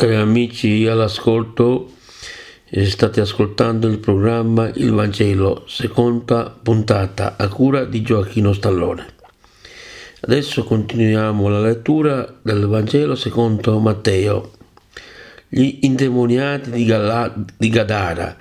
Cari amici all'ascolto, state ascoltando il programma Il Vangelo, seconda puntata, a cura di Gioacchino Stallone. Adesso continuiamo la lettura del Vangelo secondo Matteo. Gli indemoniati di, Gala, di Gadara,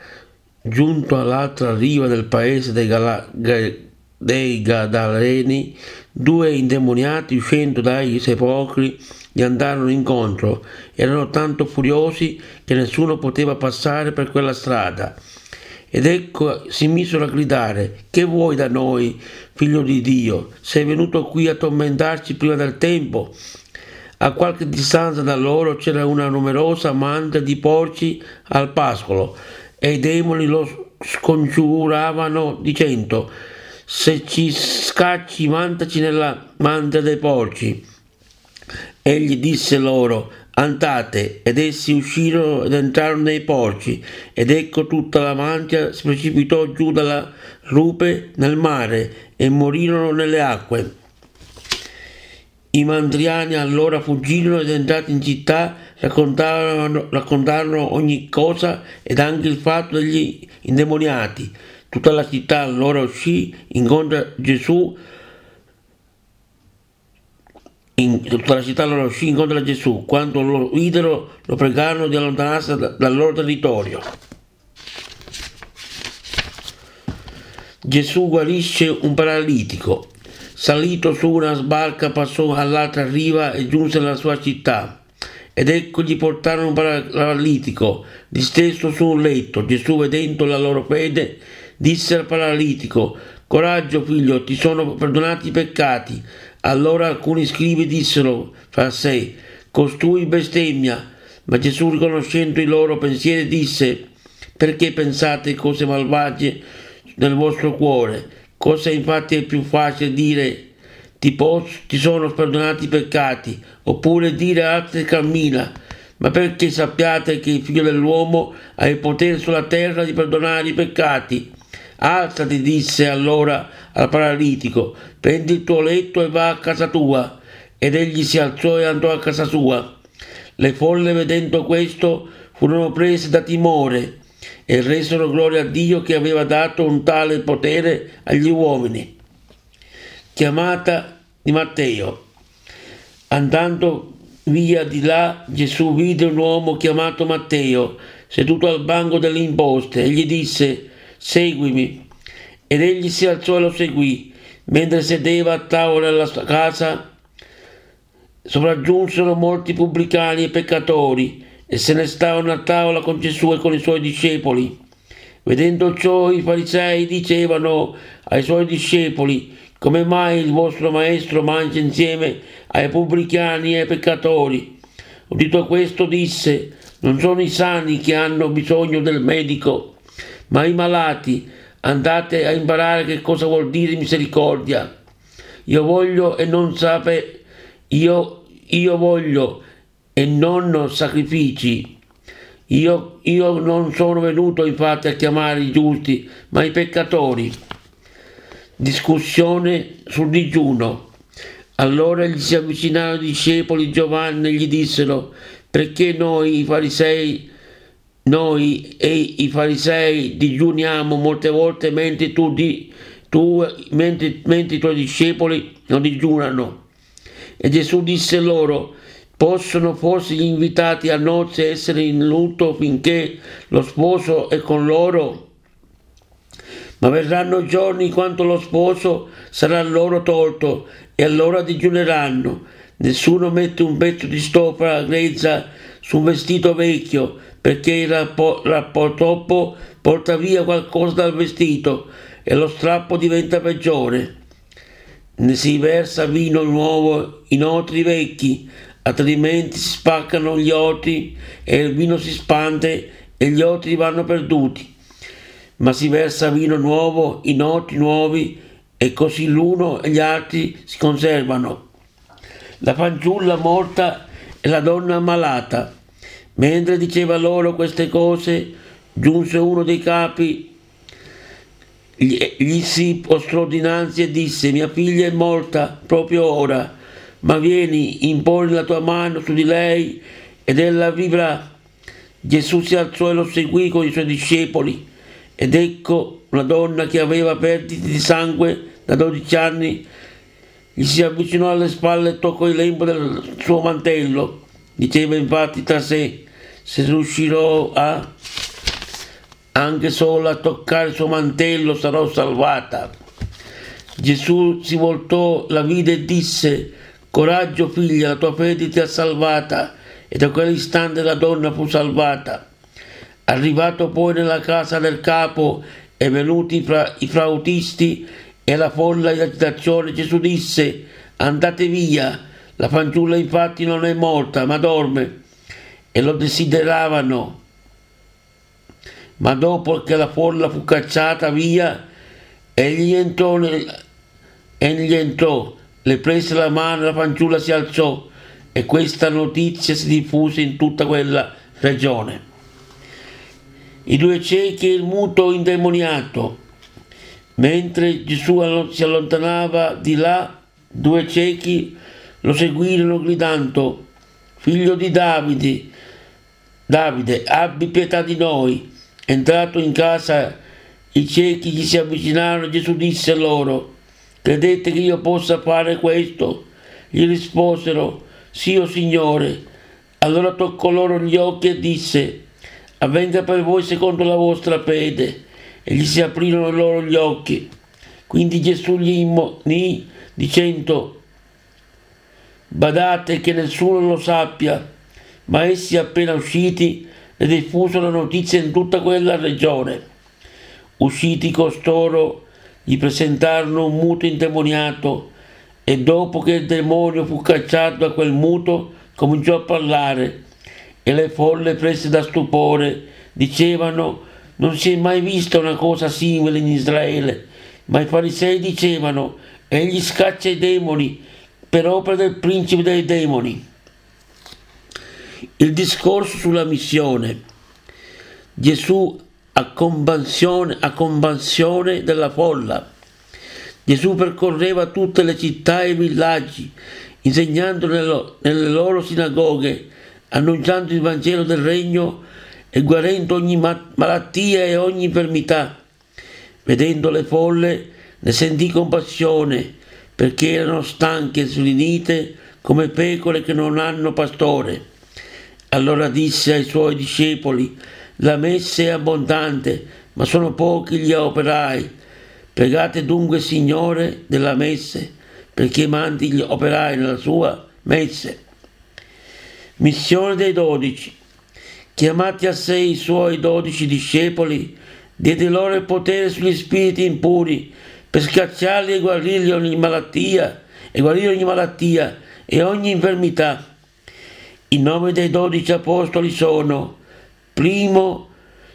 giunto all'altra riva del paese dei, Gala, dei Gadareni, due indemoniati uscendo dai sepolcri gli andarono incontro, erano tanto furiosi che nessuno poteva passare per quella strada. Ed ecco si misero a gridare, che vuoi da noi, figlio di Dio? Sei venuto qui a tormentarci prima del tempo? A qualche distanza da loro c'era una numerosa manda di porci al pascolo e i demoni lo scongiuravano dicendo se ci scacci mandaci nella manda dei porci Egli disse loro, andate, ed essi uscirono ed entrarono nei porci, ed ecco tutta la mantia si precipitò giù dalla rupe nel mare e morirono nelle acque. I mandriani allora fuggirono ed entrati in città raccontarono, raccontarono ogni cosa ed anche il fatto degli indemoniati. Tutta la città allora uscì, incontra Gesù, in tutta la città loro uscì incontro a Gesù. Quando lo videro, lo pregarono di allontanarsi dal loro territorio. Gesù guarisce un paralitico. Salito su una sbarca, passò all'altra riva e giunse alla sua città. Ed ecco gli portarono un paralitico, disteso su un letto. Gesù, vedendo la loro fede, disse al paralitico: Coraggio, figlio, ti sono perdonati i peccati. Allora alcuni scrivi dissero fra sé, costui bestemmia, ma Gesù riconoscendo i loro pensieri disse, perché pensate cose malvagie nel vostro cuore? Cosa infatti è più facile dire ti, posso, ti sono perdonati i peccati, oppure dire altre cammina, ma perché sappiate che il figlio dell'uomo ha il potere sulla terra di perdonare i peccati. Alzati, disse allora al paralitico, prendi il tuo letto e va a casa tua. Ed egli si alzò e andò a casa sua. Le folle, vedendo questo, furono prese da timore e resero gloria a Dio che aveva dato un tale potere agli uomini. Chiamata di Matteo. Andando via di là, Gesù vide un uomo chiamato Matteo, seduto al banco delle imposte, e gli disse, seguimi. Ed egli si alzò e lo seguì. Mentre sedeva a tavola nella sua casa, sopraggiunsero molti pubblicani e peccatori e se ne stavano a tavola con Gesù e con i suoi discepoli. Vedendo ciò, i farisei dicevano ai suoi discepoli, come mai il vostro maestro mangia insieme ai pubblicani e ai peccatori? Udito questo disse, non sono i sani che hanno bisogno del medico, ma i malati andate a imparare che cosa vuol dire misericordia. Io voglio e non sape, io, io voglio e non sacrifici. Io, io non sono venuto infatti a chiamare i giusti, ma i peccatori. Discussione sul digiuno. Allora gli si avvicinarono i discepoli Giovanni e gli dissero, perché noi i farisei noi e i farisei digiuniamo molte volte mentre, tu di, tu, mentre, mentre i tuoi discepoli non digiunano. E Gesù disse loro, possono forse gli invitati a nozze essere in lutto finché lo sposo è con loro? Ma verranno giorni quando lo sposo sarà loro tolto e allora digiuneranno. Nessuno mette un pezzo di stoffa grezza su un vestito vecchio perché il rapporto porta via qualcosa dal vestito e lo strappo diventa peggiore. Ne si versa vino nuovo in otri vecchi, altrimenti si spaccano gli otri e il vino si spande e gli otri vanno perduti. Ma si versa vino nuovo in otri nuovi e così l'uno e gli altri si conservano. La fanciulla morta e la donna ammalata Mentre diceva loro queste cose, giunse uno dei capi, gli, si postrò dinanzi e disse, mia figlia è morta proprio ora, ma vieni, imponi la tua mano su di lei ed ella vivrà. Gesù si alzò e lo seguì con i suoi discepoli ed ecco una donna che aveva perdite di sangue da 12 anni gli si avvicinò alle spalle e toccò il lembo del suo mantello. Diceva infatti tra sé, se riuscirò a anche solo a toccare il suo mantello sarò salvata. Gesù si voltò, la vide e disse, coraggio figlia, la tua fede ti ha salvata. E da quell'istante la donna fu salvata. Arrivato poi nella casa del capo e venuti fra, i frautisti e la folla in agitazione, Gesù disse, andate via, la fanciulla infatti non è morta, ma dorme. E lo desideravano. Ma dopo che la folla fu cacciata via, egli entrò, nel, egli entrò le prese la mano, la fanciulla si alzò e questa notizia si diffuse in tutta quella regione. I due ciechi e il muto indemoniato Mentre Gesù si allontanava di là, due ciechi lo seguirono gridando, figlio di Davide, Davide, abbi pietà di noi. Entrato in casa, i ciechi gli si avvicinarono e Gesù disse loro, credete che io possa fare questo? Gli risposero, sì, o oh Signore. Allora toccò loro gli occhi e disse, avvenga per voi secondo la vostra fede e gli si aprirono loro gli occhi. Quindi Gesù gli immonì dicendo, badate che nessuno lo sappia, ma essi appena usciti ne diffusero la notizia in tutta quella regione. Usciti costoro gli presentarono un muto indemoniato e dopo che il demonio fu cacciato da quel muto cominciò a parlare e le folle prese da stupore dicevano non si è mai vista una cosa simile in Israele, ma i farisei dicevano, egli scaccia i demoni per opera del principe dei demoni. Il discorso sulla missione. Gesù a convenzione, a convenzione della folla. Gesù percorreva tutte le città e i villaggi, insegnando nelle loro sinagoghe, annunciando il Vangelo del Regno e guarendo ogni malattia e ogni infermità. Vedendo le folle ne sentì compassione perché erano stanche e slinite come pecore che non hanno pastore. Allora disse ai suoi discepoli, la messa è abbondante, ma sono pochi gli operai. Pregate dunque, Signore, della messe, perché mandi gli operai nella sua messe. Missione dei dodici. Chiamati a sé i suoi dodici discepoli, diede loro il potere sugli spiriti impuri per scacciarli e guarirli ogni malattia, e guarire ogni malattia e ogni infermità. I nomi dei dodici apostoli sono primo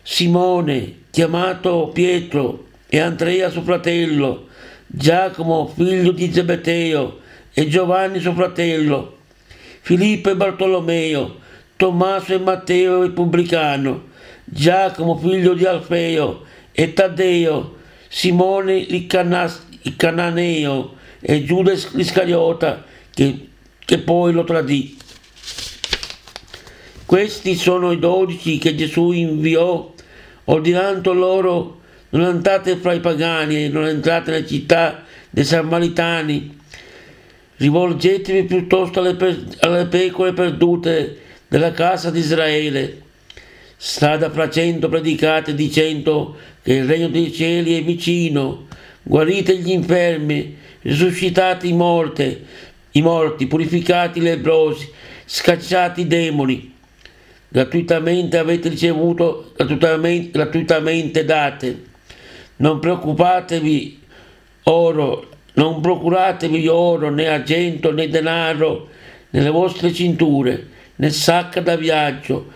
Simone, chiamato Pietro, e Andrea suo fratello, Giacomo, figlio di Zebeteo, e Giovanni suo fratello, Filippo e Bartolomeo, Tommaso e Matteo il pubblicano, Giacomo figlio di Alfeo e Taddeo, Simone il, Cananeo e Giuda l'Iscariota che, che poi lo tradì. Questi sono i dodici che Gesù inviò, ordinando loro non andate fra i pagani non entrate nelle città dei Samaritani, rivolgetevi piuttosto alle, pe- alle pecore perdute della casa di Israele. Strada facendo predicate dicendo che il regno dei cieli è vicino, guarite gli infermi, risuscitate i morti, i morti, purificati i lebrosi, scacciati i demoni. Gratuitamente avete ricevuto, gratuitamente, gratuitamente date. Non preoccupatevi oro, non procuratevi oro né argento né denaro nelle vostre cinture né sacca da viaggio,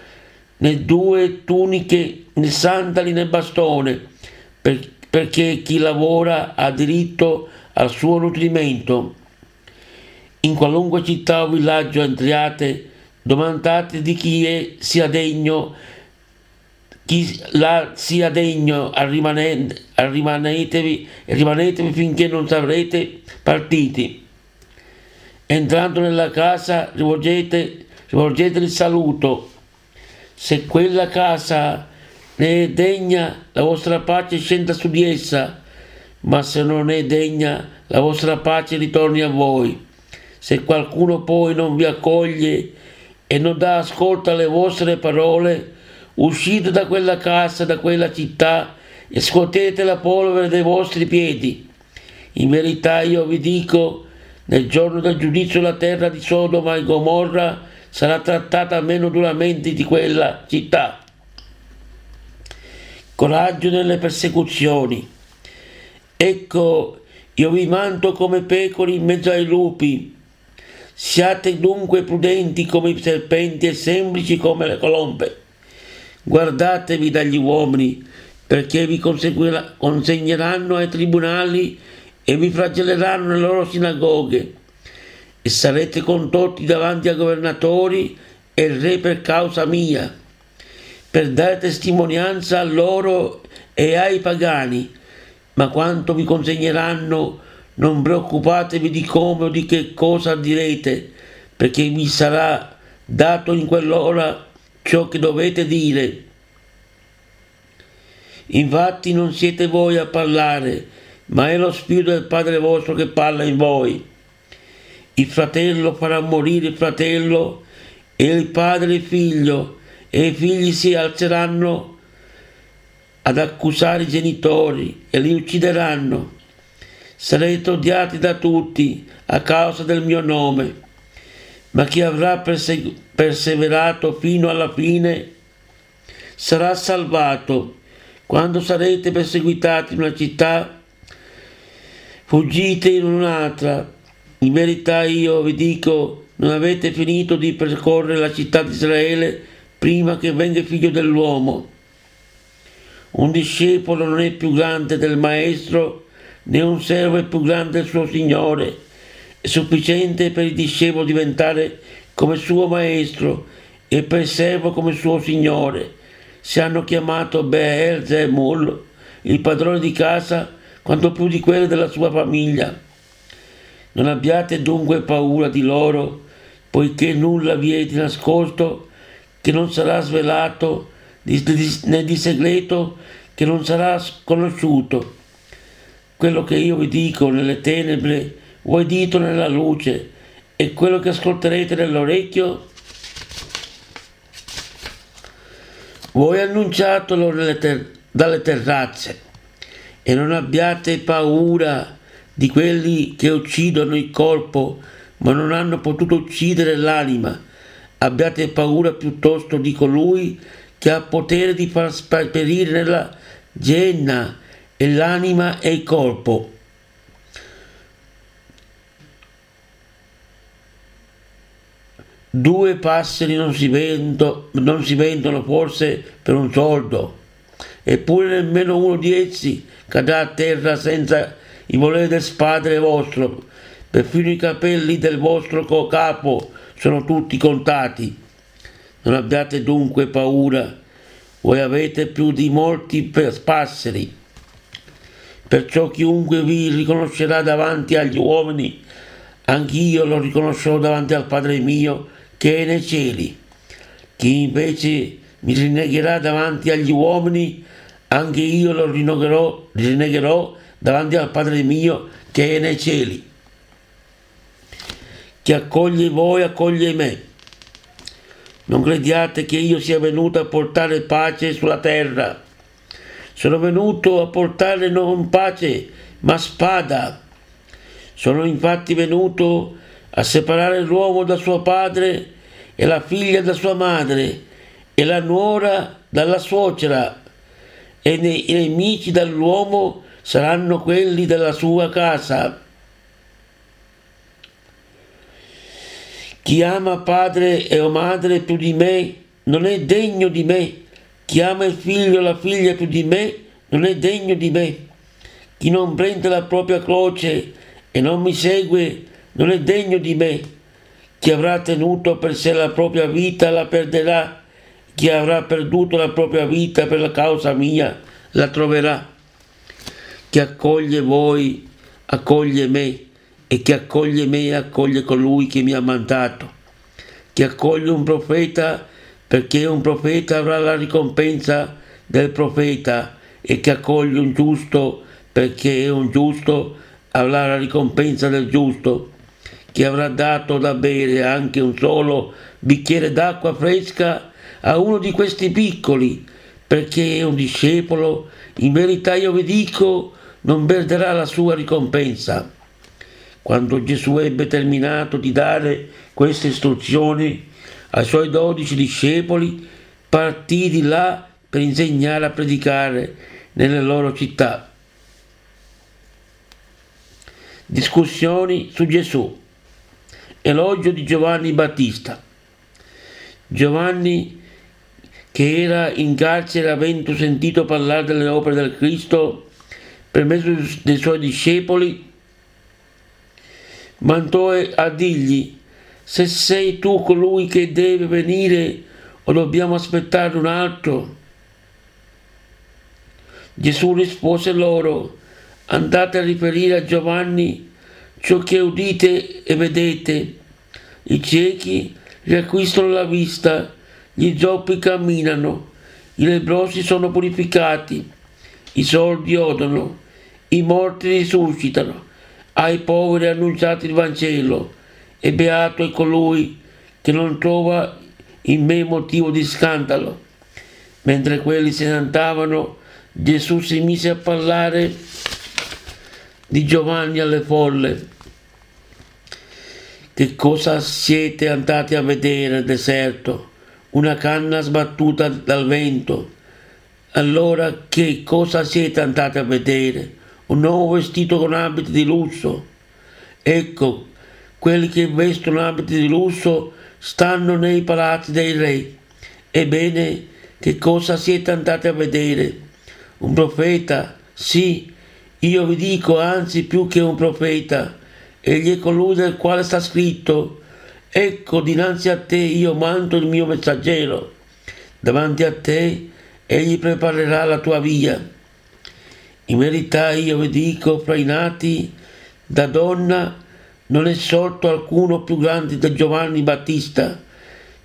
né due tuniche, né sandali né bastone, per, perché chi lavora ha diritto al suo nutrimento. In qualunque città o villaggio entriate, domandate di chi è, sia degno, chi là sia degno, rimanetevi, rimanetevi finché non sarete partiti. Entrando nella casa rivolgete svolgete il saluto. Se quella casa ne è degna, la vostra pace scenda su di essa, ma se non è degna, la vostra pace ritorni a voi. Se qualcuno poi non vi accoglie e non dà ascolto alle vostre parole, uscite da quella casa, da quella città e scuotete la polvere dei vostri piedi. In verità io vi dico, nel giorno del giudizio la terra di Sodoma e Gomorra sarà trattata meno duramente di quella città. Coraggio nelle persecuzioni. Ecco, io vi mando come pecore in mezzo ai lupi. Siate dunque prudenti come i serpenti e semplici come le colombe. Guardatevi dagli uomini, perché vi consegneranno ai tribunali e vi flagelleranno nelle loro sinagoghe e sarete condotti davanti ai governatori e re per causa mia, per dare testimonianza a loro e ai pagani, ma quanto vi consegneranno non preoccupatevi di come o di che cosa direte, perché vi sarà dato in quell'ora ciò che dovete dire. Infatti non siete voi a parlare, ma è lo Spirito del Padre vostro che parla in voi. Il fratello farà morire il fratello e il padre il figlio, e i figli si alzeranno ad accusare i genitori e li uccideranno sarete odiati da tutti a causa del mio nome, ma chi avrà perse- perseverato fino alla fine sarà salvato. Quando sarete perseguitati in una città, fuggite in un'altra. In verità io vi dico, non avete finito di percorrere la città di Israele prima che venga il figlio dell'uomo. Un discepolo non è più grande del maestro, né un servo è più grande del suo Signore. È sufficiente per il discepolo diventare come suo maestro e per il servo come suo Signore. Se hanno chiamato Beelzebul, il padrone di casa, quanto più di quello della sua famiglia. Non abbiate dunque paura di loro, poiché nulla vi è di nascosto che non sarà svelato, né di segreto che non sarà conosciuto quello che io vi dico nelle tenebre, voi dito nella luce, e quello che ascolterete nell'orecchio, voi annunciatelo ter- dalle terrazze, e non abbiate paura di quelli che uccidono il corpo, ma non hanno potuto uccidere l'anima. Abbiate paura piuttosto di colui che ha potere di far sparire nella genna e l'anima e il corpo. Due passeri non si, vendo, non si vendono forse per un soldo, eppure nemmeno uno di essi cadrà a terra senza il volere del Padre vostro. Perfino i capelli del vostro capo sono tutti contati. Non abbiate dunque paura, voi avete più di molti passeri Perciò chiunque vi riconoscerà davanti agli uomini, anch'io lo riconoscerò davanti al Padre mio che è nei cieli. Chi invece mi rinnegherà davanti agli uomini, anche io lo rinnegherò, rinnegherò davanti al Padre mio che è nei cieli. Chi accoglie voi accoglie me. Non crediate che io sia venuto a portare pace sulla terra. Sono venuto a portare non pace, ma spada. Sono infatti venuto a separare l'uomo da suo padre e la figlia da sua madre e la nuora dalla suocera e i nemici dall'uomo saranno quelli della sua casa. Chi ama padre e madre più di me non è degno di me chi ama il figlio o la figlia più di me non è degno di me. Chi non prende la propria croce e non mi segue non è degno di me. Chi avrà tenuto per sé la propria vita la perderà. Chi avrà perduto la propria vita per la causa mia la troverà. Chi accoglie voi accoglie me e chi accoglie me accoglie colui che mi ha mandato. Chi accoglie un profeta perché un profeta avrà la ricompensa del profeta e chi accoglie un giusto perché un giusto avrà la ricompensa del giusto. Chi avrà dato da bere anche un solo bicchiere d'acqua fresca a uno di questi piccoli, perché un discepolo, in verità io vi dico, non perderà la sua ricompensa. Quando Gesù ebbe terminato di dare queste istruzioni ai suoi dodici discepoli, partì di là per insegnare a predicare nelle loro città. Discussioni su Gesù. Elogio di Giovanni Battista. Giovanni, che era in carcere avendo sentito parlare delle opere del Cristo per mezzo dei suoi discepoli, mandò a dirgli, se sei tu colui che deve venire o dobbiamo aspettare un altro? Gesù rispose loro, andate a riferire a Giovanni ciò che udite e vedete. I ciechi riacquistano la vista, gli zoppi camminano, i lebrosi sono purificati, i sordi odono, i morti risuscitano, ai poveri annunciate il Vangelo, e beato è colui che non trova in me motivo di scandalo. Mentre quelli se ne andavano, Gesù si mise a parlare di Giovanni alle folle. Che cosa siete andati a vedere nel deserto? Una canna sbattuta dal vento. Allora che cosa siete andati a vedere? Un nuovo vestito con abiti di lusso? Ecco, quelli che vestono abiti di lusso stanno nei palazzi dei re. Ebbene, che cosa siete andati a vedere? Un profeta? Sì, io vi dico anzi più che un profeta. Egli è colui del quale sta scritto, ecco dinanzi a te io mando il mio messaggero. Davanti a te egli preparerà la tua via. In verità io vi dico, fra i nati da donna non è sorto alcuno più grande di Giovanni Battista,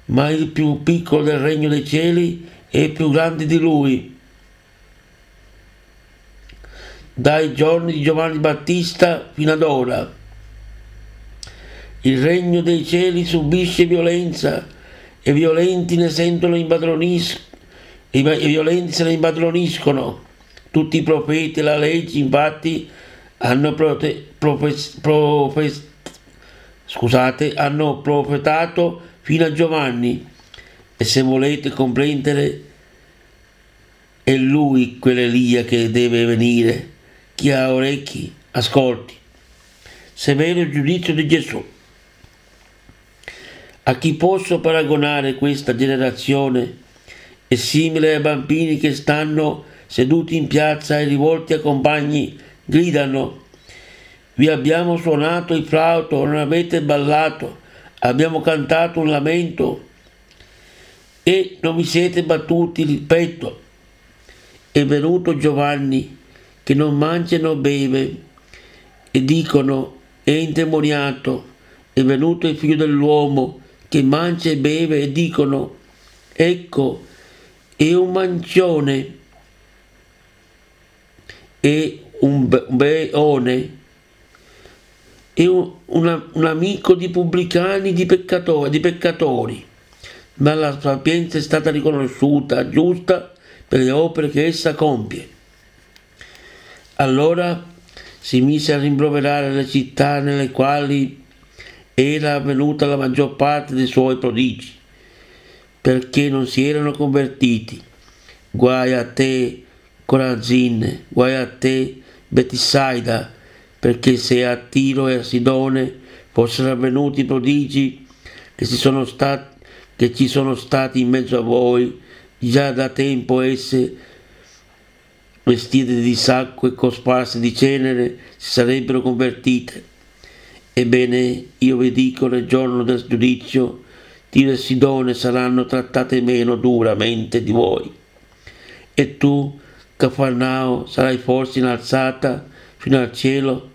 ma il più piccolo del regno dei cieli è più grande di lui dai giorni di Giovanni Battista fino ad ora. Il regno dei cieli subisce violenza e violenti ne sentono impadroniscono i violenti se ne impadroniscono. Tutti i profeti e la legge infatti hanno, prote, profes, profes, scusate, hanno profetato fino a Giovanni e se volete comprendere è lui quell'Elia che deve venire chi ha orecchi, ascolti. Severo giudizio di Gesù. A chi posso paragonare questa generazione? È simile ai bambini che stanno seduti in piazza e rivolti a compagni gridano vi abbiamo suonato il flauto, non avete ballato, abbiamo cantato un lamento e non vi siete battuti il petto. È venuto Giovanni che non mangia e non beve e dicono è indemoniato, è venuto il figlio dell'uomo che mangia e beve e dicono ecco è un mancione è un beone è un, un amico di pubblicani di peccatori, di peccatori ma la sapienza è stata riconosciuta giusta per le opere che essa compie allora si mise a rimproverare le città nelle quali era avvenuta la maggior parte dei suoi prodigi, perché non si erano convertiti. Guai a te, Corazin, guai a te, Betisaida, perché se a Tiro e a Sidone fossero avvenuti i prodigi che, stati, che ci sono stati in mezzo a voi, già da tempo esse vestite di sacco e cosparse di cenere, si sarebbero convertite. Ebbene, io vi dico, nel giorno del giudizio, Tiro e Sidone saranno trattate meno duramente di voi. E tu, Cafarnao, sarai forse innalzata fino al cielo,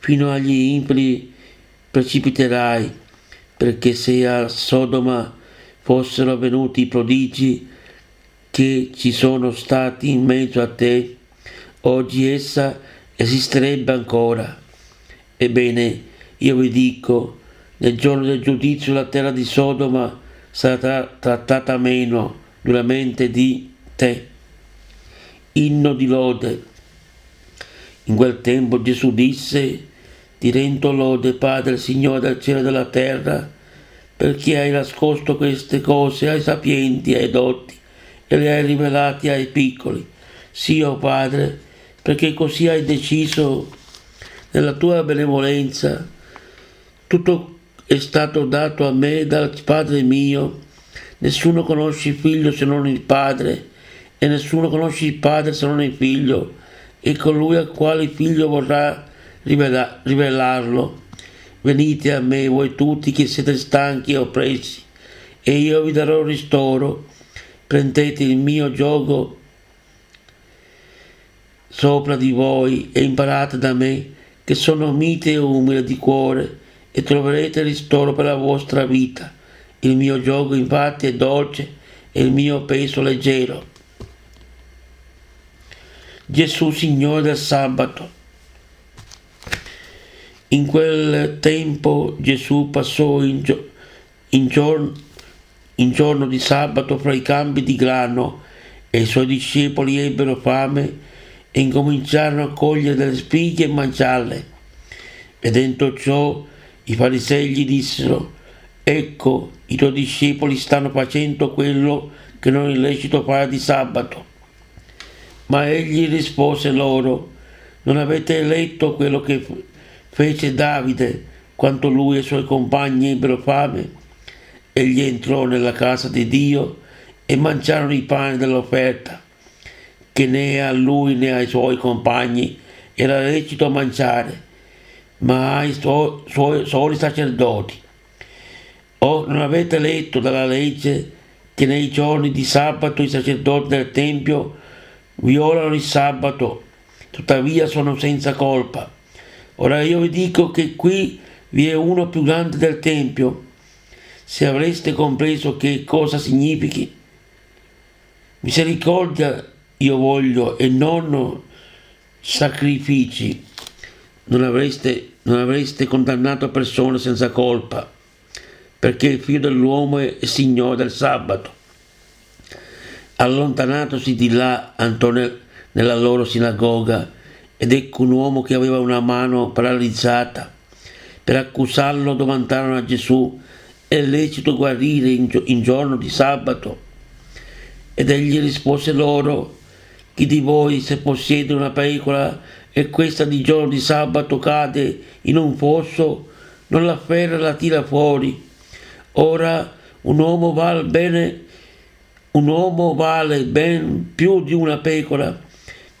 fino agli impri precipiterai. perché se a Sodoma fossero avvenuti i prodigi che ci sono stati in mezzo a te, oggi essa esisterebbe ancora. Ebbene, io vi dico, nel giorno del giudizio la terra di Sodoma sarà trattata meno duramente di te. Inno di lode. In quel tempo Gesù disse, ti rendo lode, Padre, Signore del cielo e della terra, perché hai nascosto queste cose ai sapienti e ai dotti e le hai rivelate ai piccoli. Sì, o oh Padre, perché così hai deciso nella tua benevolenza. Tutto è stato dato a me dal Padre mio. Nessuno conosce il figlio se non il Padre, e nessuno conosce il Padre se non il figlio, e colui al quale il figlio vorrà rivelarlo. Venite a me, voi tutti che siete stanchi e oppressi, e io vi darò ristoro. Prendete il mio gioco sopra di voi e imparate da me, che sono mite e umile di cuore, e troverete ristoro per la vostra vita. Il mio gioco infatti è dolce e il mio peso leggero. Gesù Signore del sabato. In quel tempo Gesù passò in, gio- in, giorno, in giorno di sabato fra i campi di grano e i suoi discepoli ebbero fame e incominciarono a cogliere delle spighe e mangiarle. Vedendo ciò, i farisei gli dissero, ecco, i tuoi discepoli stanno facendo quello che non è lecito fare di sabato. Ma egli rispose loro, non avete letto quello che fece Davide quando lui e i suoi compagni ebbero fame? Egli entrò nella casa di Dio e mangiarono i pani dell'offerta, che né a lui né ai suoi compagni era lecito mangiare ma ai suoi, suoi soli sacerdoti. O non avete letto dalla legge che nei giorni di sabato i sacerdoti del Tempio violano il sabato, tuttavia sono senza colpa. Ora io vi dico che qui vi è uno più grande del Tempio. Se avreste compreso che cosa significhi, misericordia io voglio e non sacrifici, non avreste non avreste condannato persone senza colpa, perché il figlio dell'uomo è signore del sabato. Allontanatosi di là andò nella loro sinagoga ed ecco un uomo che aveva una mano paralizzata. Per accusarlo domandarono a Gesù, è lecito guarire in, giorno di sabato? Ed egli rispose loro, chi di voi se possiede una pecora e questa di giorno di sabato cade in un fosso, non la ferra la tira fuori. Ora un uomo vale bene, un uomo vale ben più di una pecora,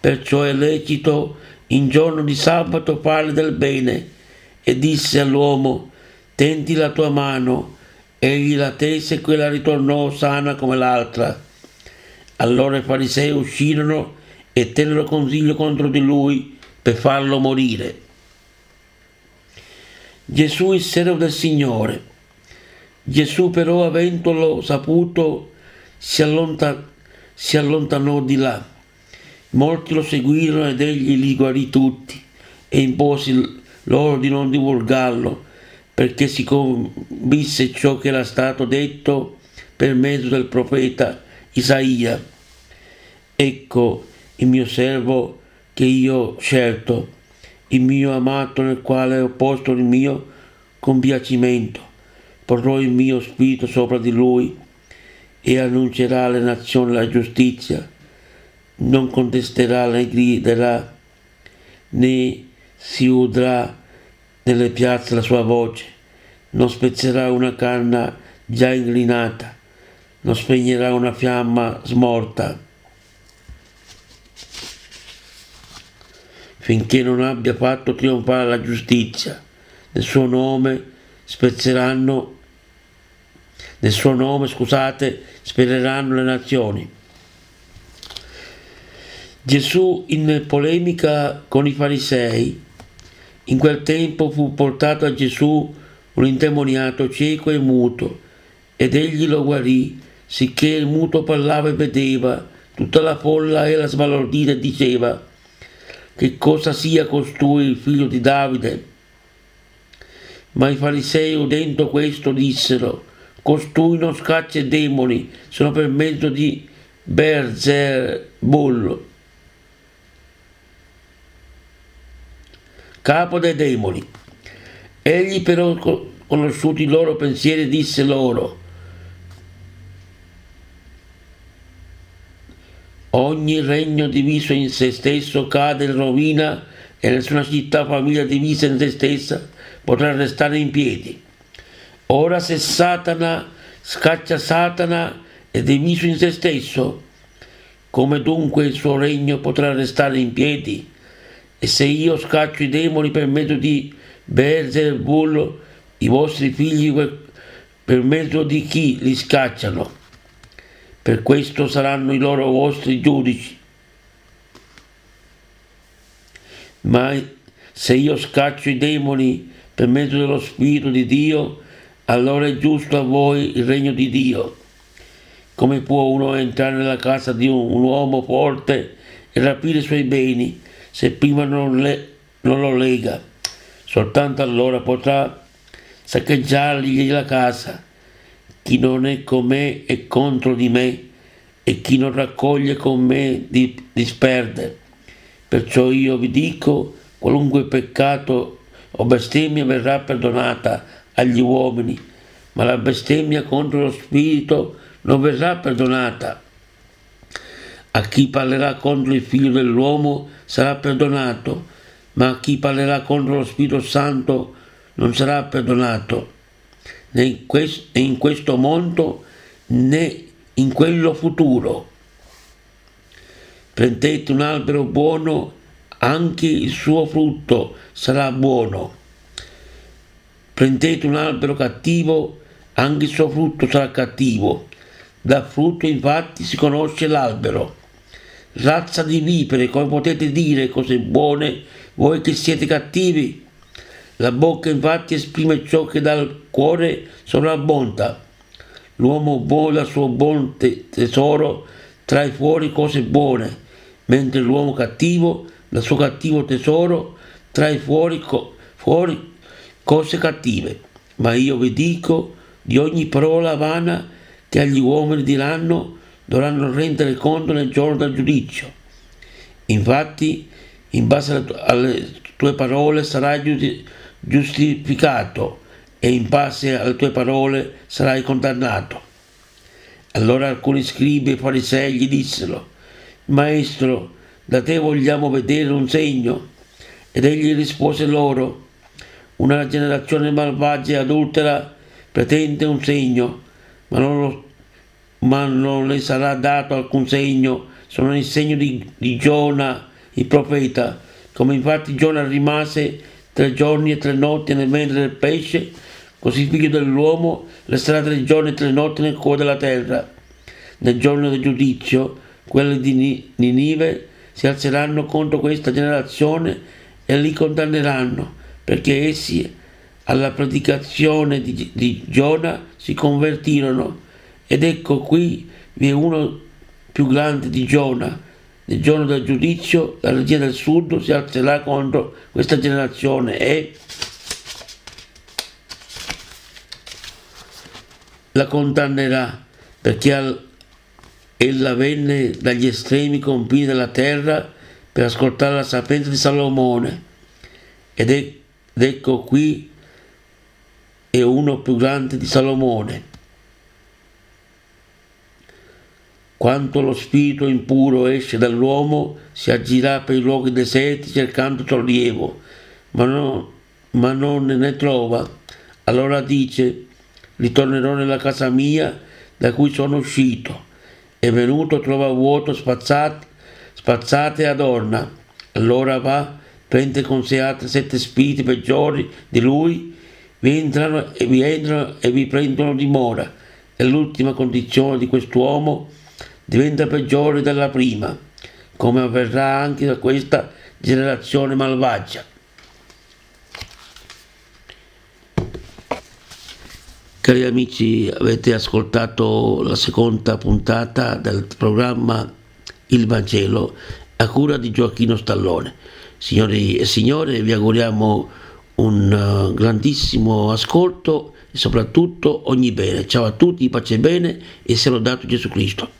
perciò è lecito in giorno di sabato fare del bene. E disse all'uomo, tendi la tua mano. Egli la tese e quella ritornò sana come l'altra. Allora i farisei uscirono e tennero consiglio contro di lui per farlo morire. Gesù il servo del Signore. Gesù però, avendolo saputo, si, allontan- si allontanò di là. Molti lo seguirono ed egli li guarì tutti e impose loro di non divulgarlo perché si convisse ciò che era stato detto per mezzo del profeta Isaia. Ecco il mio servo che io scelto, il mio amato nel quale ho posto il mio compiacimento. Porrò il mio spirito sopra di lui e annuncerà alle nazioni la giustizia. Non contesterà né griderà né si udrà nelle piazze la sua voce. Non spezzerà una canna già inclinata, non spegnerà una fiamma smorta finché non abbia fatto trionfare la giustizia. Nel suo nome spezzeranno, nel suo nome, scusate, spereranno le nazioni. Gesù in polemica con i farisei, in quel tempo fu portato a Gesù un indemoniato cieco e muto, ed egli lo guarì, sicché il muto parlava e vedeva, tutta la folla era sbalordita e diceva, che cosa sia costui il figlio di Davide? Ma i farisei udendo questo dissero, costui non scaccia i demoni, sono per mezzo di Berzebul, capo dei demoni. Egli però conosciuti i loro pensieri disse loro, ogni regno diviso in se stesso cade in rovina e nessuna città o famiglia divisa in se stessa potrà restare in piedi. Ora se Satana scaccia Satana è diviso in se stesso, come dunque il suo regno potrà restare in piedi? E se io scaccio i demoni per mezzo di Beelzebul, i vostri figli per mezzo di chi li scacciano? Per questo saranno i loro vostri giudici. Ma se io scaccio i demoni per mezzo dello Spirito di Dio, allora è giusto a voi il regno di Dio. Come può uno entrare nella casa di un, un uomo forte e rapire i suoi beni se prima non, le, non lo lega? Soltanto allora potrà saccheggiargli la casa. Chi non è con me è contro di me e chi non raccoglie con me disperde. Perciò io vi dico, qualunque peccato o bestemmia verrà perdonata agli uomini, ma la bestemmia contro lo spirito non verrà perdonata. A chi parlerà contro il figlio dell'uomo sarà perdonato, ma a chi parlerà contro lo Spirito Santo non sarà perdonato, né in, questo, mondo né in quello futuro. Prendete un albero buono, anche il suo frutto sarà buono. Prendete un albero cattivo, anche il suo frutto sarà cattivo. Dal frutto infatti si conosce l'albero. Razza di vipere, come potete dire cose buone voi che siete cattivi? La bocca infatti esprime ciò che dal cuore sovrabbonda. L'uomo buono dal suo buon tesoro trae fuori cose buone, mentre l'uomo cattivo dal suo cattivo tesoro trae fuori, fuori cose cattive. Ma io vi dico di ogni parola vana che agli uomini diranno dovranno rendere conto nel giorno del giudizio. Infatti, in base alle tue parole sarai giustificato e in base alle tue parole sarai condannato. Allora alcuni scribi e farisei gli dissero, Maestro, da te vogliamo vedere un segno. Ed egli rispose loro, una generazione malvagia e adultera pretende un segno, ma non, lo, ma non le sarà dato alcun segno, sono il segno di, di Giona, il profeta, come infatti Giona rimase tre giorni e tre notti nel ventre del pesce, così figlio dell'uomo resterà tre giorni e tre notti nel cuore della terra. Nel giorno del giudizio, quelli di Ninive si alzeranno contro questa generazione e li condanneranno, perché essi alla predicazione di, di Giona si convertirono. Ed ecco qui vi è uno più grande di Giona, nel giorno del giudizio la regia del sud si alzerà contro questa generazione e la condannerà perché ella venne dagli estremi confini della terra per ascoltare la sapienza di Salomone. Ed, è, ed ecco qui è uno più grande di Salomone Quando lo spirito impuro esce dall'uomo, si agirà per i luoghi deserti cercando sollievo, ma non, ma non ne trova. Allora dice, ritornerò nella casa mia da cui sono uscito. È venuto, trova vuoto, spazzato, spazzate e adorna. Allora va, prende con sé altri sette spiriti peggiori di lui, vi entrano e vi entrano e vi prendono dimora. È l'ultima condizione di quest'uomo diventa peggiore della prima, come avverrà anche da questa generazione malvagia. Cari amici, avete ascoltato la seconda puntata del programma Il Vangelo a cura di Gioacchino Stallone. Signori e signore, vi auguriamo un uh, grandissimo ascolto e soprattutto ogni bene. Ciao a tutti, pace e bene e sia lodato Gesù Cristo.